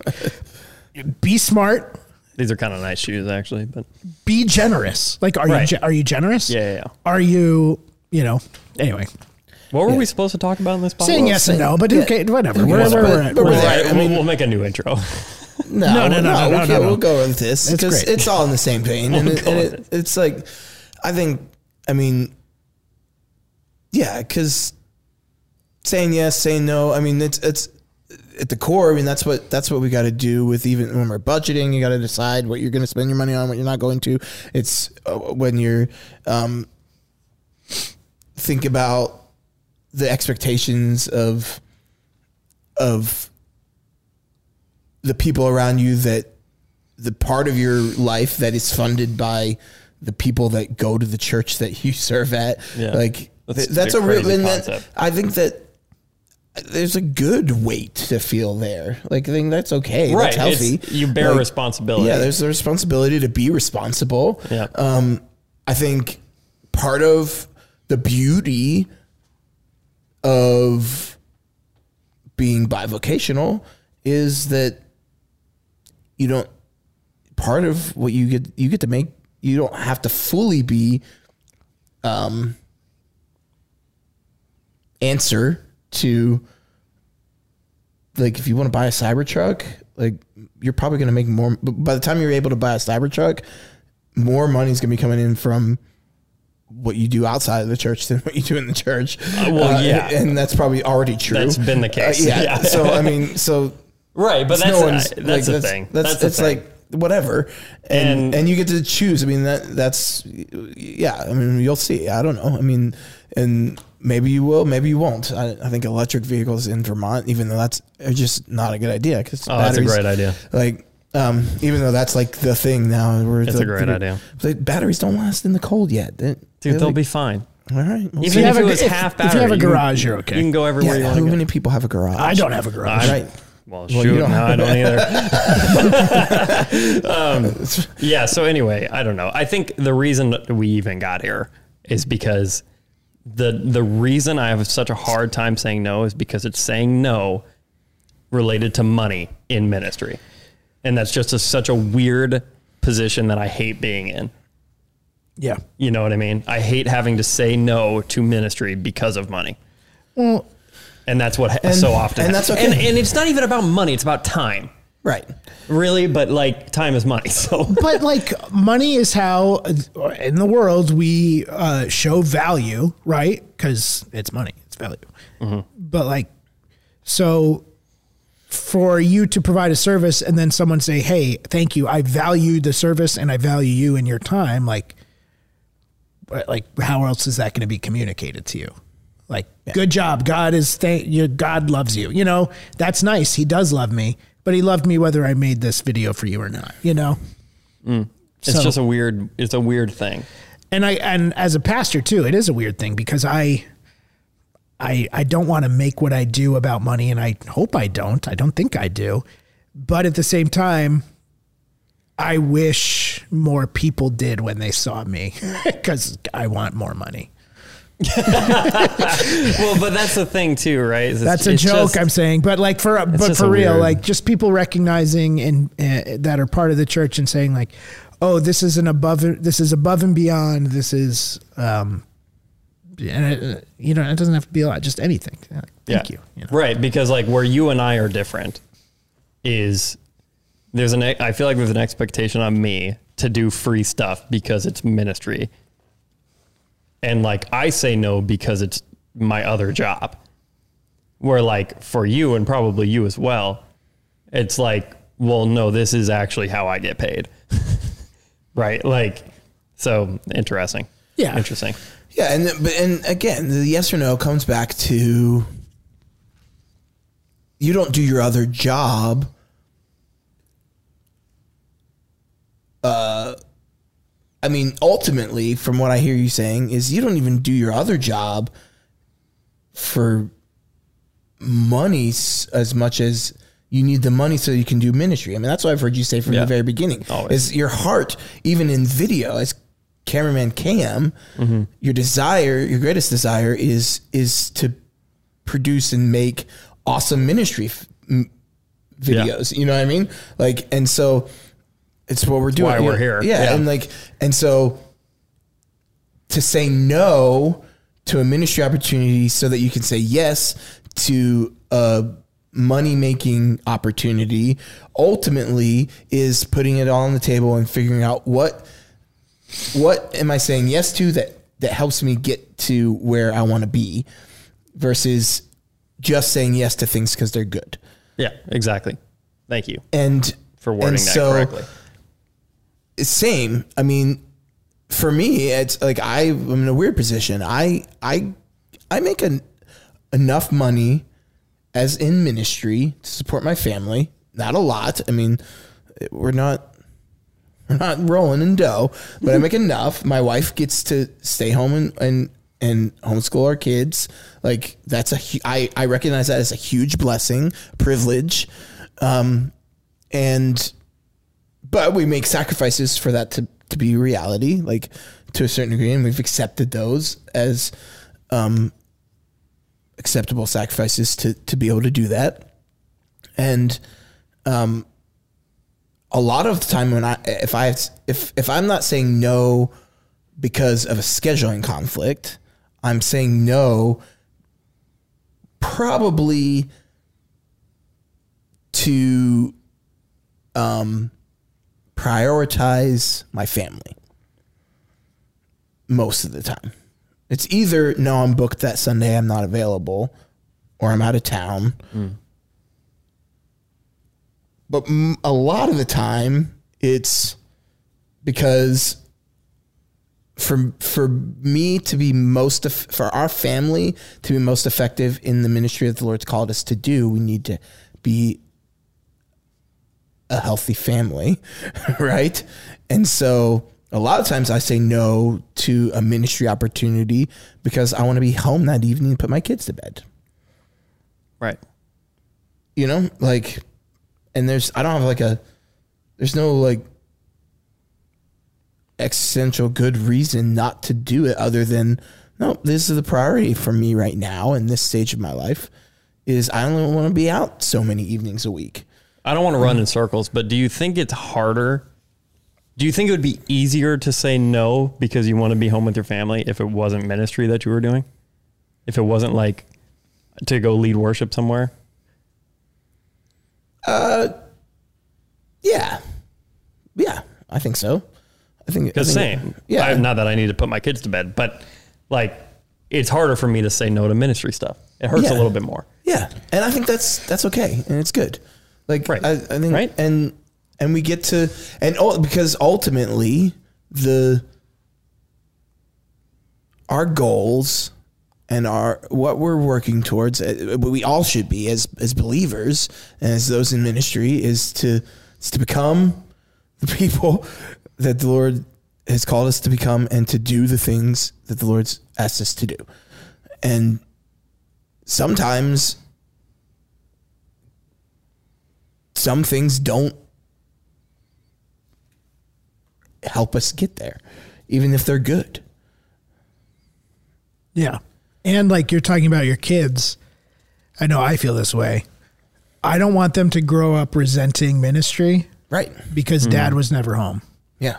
be smart. these are kind of nice shoes actually, but Be generous. Like, are you Right. ge- are you generous? yeah, yeah. yeah. Are you you know? Anyway, What were we supposed to talk about in this podcast? saying yes and no, but yeah. okay, whatever. Okay, We're, we're, we're, we're, we're, we're right. I mean, we'll we'll make a new intro. No, No, no, no, no, no, okay, no, no. We'll go with this because great. it's all in the same vein, and, We'll it, and with it, it's like, I think, I mean, yeah, because saying yes, saying no, I mean, it's it's at the core. I mean, that's what that's what we got to do with even when we're budgeting. You got to decide what you're going to spend your money on, what you're not going to. It's uh, when you're um, think about the expectations of of the people around you that the part of your life that is funded by the people that go to the church that you serve at. Yeah. Like That's that's, a real and that. I think that there's a good weight to feel there. Like I think that's okay. right. That's healthy. it's- You bear Like, responsibility. Yeah, there's a responsibility to be responsible. Yeah. Um, I think part of the beauty of being bivocational is that you don't part of what you get you get to make you don't have to fully be um answer to like if you want to buy a Cybertruck, like you're probably going to make more. By the time you're able to buy a Cybertruck, more money's going to be coming in from what you do outside of the church than what you do in the church. well, yeah. and that's probably already true. That's been the case. Uh, yeah. Yeah. So I mean, so Right, but that's no one's- that's like, the thing. That's, That's it's thing. like whatever, and, And- and you get to choose. I mean that that's yeah. I mean you'll see. I don't know. I mean, and maybe you will, maybe you won't. I, I think electric vehicles in Vermont, even though that's just not a good idea because Oh, that's a great idea. Like. Um, even though that's like the thing now, It's the- a great idea. Batteries don't last in the cold yet, Dude, they're they'll like- be fine. all right. well, Even see. you if have a- was if- half if you have a garage, you're okay. You can go everywhere you yeah, want how go. many people have a garage? I don't have a garage. Right. Well, Well, shoot, you don't- no, I don't either. um, yeah. So anyway, I don't know. I think the reason that we even got here is because the the reason I have such a hard time saying no is because it's saying no related to money in ministry, and that's just a, such a weird position that I hate being in. Yeah. You know what I mean? I hate having to say no to ministry because of money. Well, And that's what And- so often. and that's okay. And, and it's not even about money; it's about time, Right. really. But like, time is money. So but like money is how uh, in the world we uh, show value, right? Because it's money, it's value. But like, so for you to provide a service and then someone say, "Hey, thank you, I value the service and I value you and your time," like, like how else is that going to be communicated to you? Like, good job, God is thank you. God loves you. You know, that's nice. He does love me, but He loved me whether I made this video for you or not. You know. Mm. it's So- just a weird. It's a weird thing. and I and as a pastor too, it is a weird thing because I I I don't want to make what I do about money and I hope I don't. I don't think I do. But at the same time, I wish more people did when they saw me cuz I want more money. Well, but that's the thing too, right? It's- That's a joke just- I'm saying, but like for but for real, weird- like just people recognizing and uh, that are part of the church and saying like, "Oh, this is an above this is above and beyond. This is um and it, uh, you know, it doesn't have to be a lot, just anything. Yeah, Thank you. you know. Right, because like where you and I are different is there's an I feel like there's an expectation on me to do free stuff because it's ministry. And like I say no because it's my other job. Where like for you and probably you as well, it's like, well, no, this is actually how I get paid. right? Like so interesting. Yeah. Interesting. Yeah, and but and again, the yes or no comes back to you don't do your other job. Uh, I mean, ultimately, from what I hear you saying, is you don't even do your other job for money as much as you need the money so you can do ministry. I mean, that's what I've heard you say from Yeah. the very beginning. Always. Is your heart, even in video, as cameraman Cam, your desire, your greatest desire is is to produce and make awesome ministry f- m- videos. You know what I mean? Like, and so it's what we're doing. why we're know, here. Yeah, Yeah. and like, and so to say no to a ministry opportunity so that you can say yes to a money making opportunity ultimately is putting it all on the table and figuring out what what am I saying yes to that that helps me get to where I want to be versus just saying yes to things because they're good. Yeah, exactly. Thank you And for wording and that so- correctly. Same. I mean, for me, it's like I, I'm in a weird position. I I I make an, enough money as in ministry to support my family. Not a lot. I mean, we're not we're not rolling in dough, but I make enough. My wife gets to stay home and and and homeschool our kids. Like that's a I I recognize that as a huge blessing, privilege. Um, and but we make sacrifices for that to, to be reality, like to a certain degree, and we've accepted those as um acceptable sacrifices to to be able to do that. And um, a lot of the time when I if I if if I'm not saying no because of a scheduling conflict, I'm saying no probably to um, prioritize my family most of the time. It's either no, I'm booked that Sunday, I'm not available, or I'm out of town. Mm. But m- a lot of the time, it's because for for me to be most eff- for our family to be most effective in the ministry that the Lord's called us to do, we need to be a healthy family, right? And so a lot of times I say no to a ministry opportunity because I want to be home that evening and put my kids to bed. Right. You know, like and there's I don't have like a there's no like existential good reason not to do it other than no, this is the priority for me right now in this stage of my life is I only want to be out so many evenings a week. I don't want to run in circles, but do you think it's harder? Do you think it would be easier to say no because you want to be home with your family if it wasn't ministry that you were doing? If it wasn't like to go lead worship somewhere? Uh, Yeah. Yeah, I think so. I think think- same. Yeah. I, not that I need to put my kids to bed, but like it's harder for me to say no to ministry stuff. It hurts Yeah. a little bit more. Yeah, and I think that's that's okay, and it's good. Like Right. I, I think, Right. and and we get to and ul- because ultimately the our goals and our what we're working towards, uh, what we all should be as as believers and as those in ministry is to is to become the people that the Lord has called us to become, and to do the things that the Lord's asked us to do, and sometimes some things don't help us get there, even if they're good. Yeah. And like you're talking about your kids, I know I feel this way. I don't want them to grow up resenting ministry Right. because hmm. dad was never home. Yeah.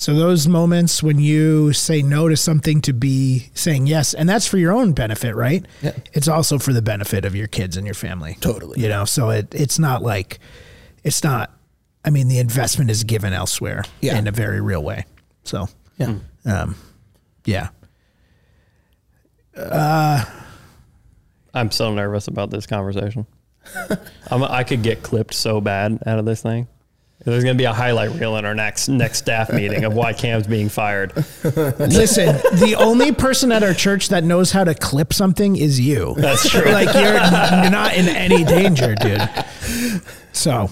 So those moments when you say no to something to be saying yes, and that's for your own benefit, right? Yeah. It's also for the benefit of your kids and your family. Totally. You know, so it it's not like it's not I mean the investment is given elsewhere Yeah. in a very real way. So Yeah. um yeah. I'm so nervous about this conversation. I'm, I could get clipped so bad out of this thing. There's going to be a highlight reel in our next next staff meeting of why Cam's being fired. Listen, the only person at our church that knows how to clip something is you. That's true. like you're, you're not in any danger, dude. So,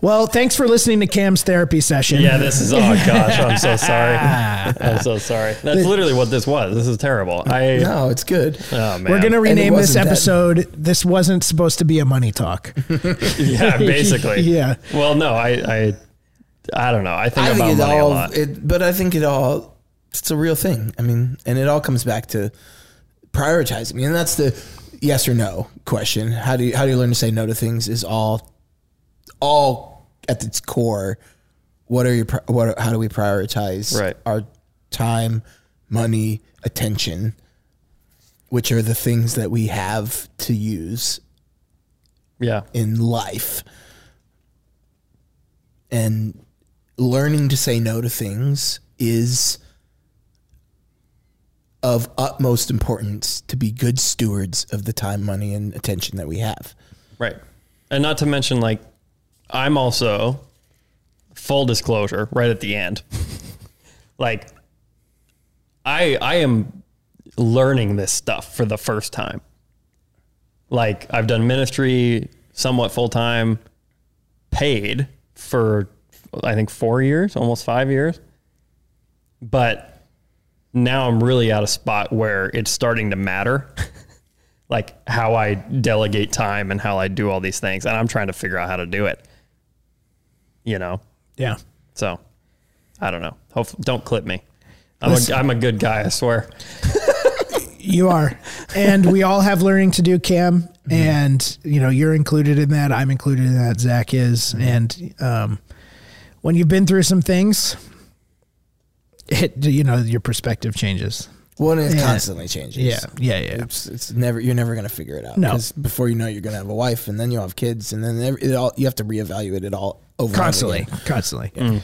well, thanks for listening to Cam's therapy session. Yeah, this is. Oh gosh, I'm so sorry. I'm so sorry. That's literally what this was. This is terrible. I. No, it's good. Oh man. We're gonna rename this wasn't that. episode. This wasn't supposed to be a money talk. Yeah, basically. Yeah. Well, no, I. I. I don't know. I think I about think it money all, a lot. it, but I think it all, it's a real thing. I mean, and it all comes back to prioritizing. And that's the yes or no question. How do you, how do you learn to say no to things is all, all at its core. What are your, what, how do we prioritize Right. our time, money, attention, which are the things that we have to use yeah. in life and learning to say no to things is of utmost importance to be good stewards of the time money and attention that we have Right. And not to mention, like, I'm also full disclosure right at the end. like, I I am learning this stuff for the first time. Like, I've done ministry somewhat full time, paid for I think four years, almost five years. But now I'm really at a spot where it's starting to matter. like how I delegate time and how I do all these things. And I'm trying to figure out how to do it. You know? Yeah. So I don't know. Hope don't clip me. I'm Listen. a, I'm a good guy, I swear. You are. And we all have learning to do, Cam. And, you know, you're included in that. I'm included in that. Zach is. And um, when you've been through some things, it, you know, your perspective changes. Well, and it Yeah. constantly changing. Yeah. Yeah. Yeah. It's, it's never you're never gonna figure it out. No. because before you know, it, you're gonna have a wife, and then you'll have kids, and then every- it all you have to reevaluate it all over and over Constantly. again. Constantly. Mm.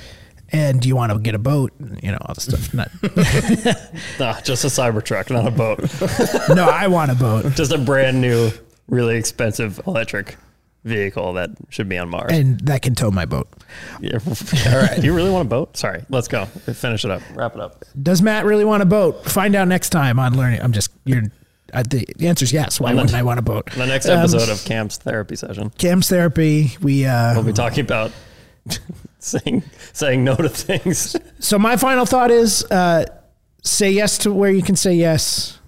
And do you want to get a boat? You know, all the stuff. Not, Nah, just a Cybertruck, not a boat. no, I want a boat. just a brand new, really expensive electric vehicle that should be on Mars. And that can tow my boat. Yeah. All right. Do you really want a boat? Sorry. Let's go. Finish it up. Wrap it up. Does Matt really want a boat? Find out next time on learning. I'm just you're. I, the answer is yes. Why On the- wouldn't I want a boat? The next Um, episode of Cam's therapy session, Cam's therapy. We uh, we'll be talking about saying saying no to things. so my final thought is uh, say yes to where you can say yes.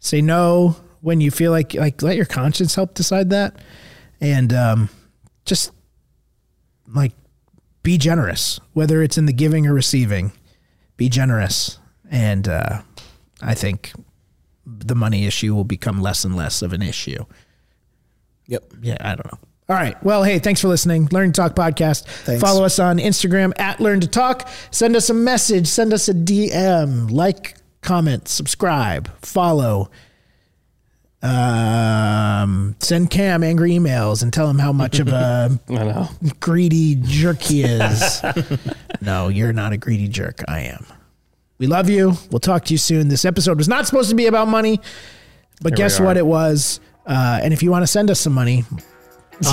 Say no when you feel like like let your conscience help decide that, and um, just like be generous, whether it's in the giving or receiving. Be generous, and uh, I think the money issue will become less and less of an issue. Yep. Yeah, I don't know. All right. Well, hey, thanks for listening. Learn to Talk podcast. Thanks. Follow us on Instagram at Learn to Talk. Send us a message. Send us a DM. Like, comment, subscribe, follow. Um, send Cam angry emails and tell him how much of a I know. greedy jerk he is. no, you're not a greedy jerk. I am. We love you. We'll talk to you soon. This episode was not supposed to be about money, but Here guess what? It was. Uh, and if you want to send us some money,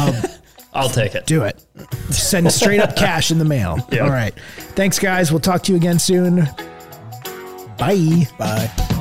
I'll take it. do it. Send straight up cash in the mail. Yeah. All right. Thanks, guys. We'll talk to you again soon. Bye. Bye.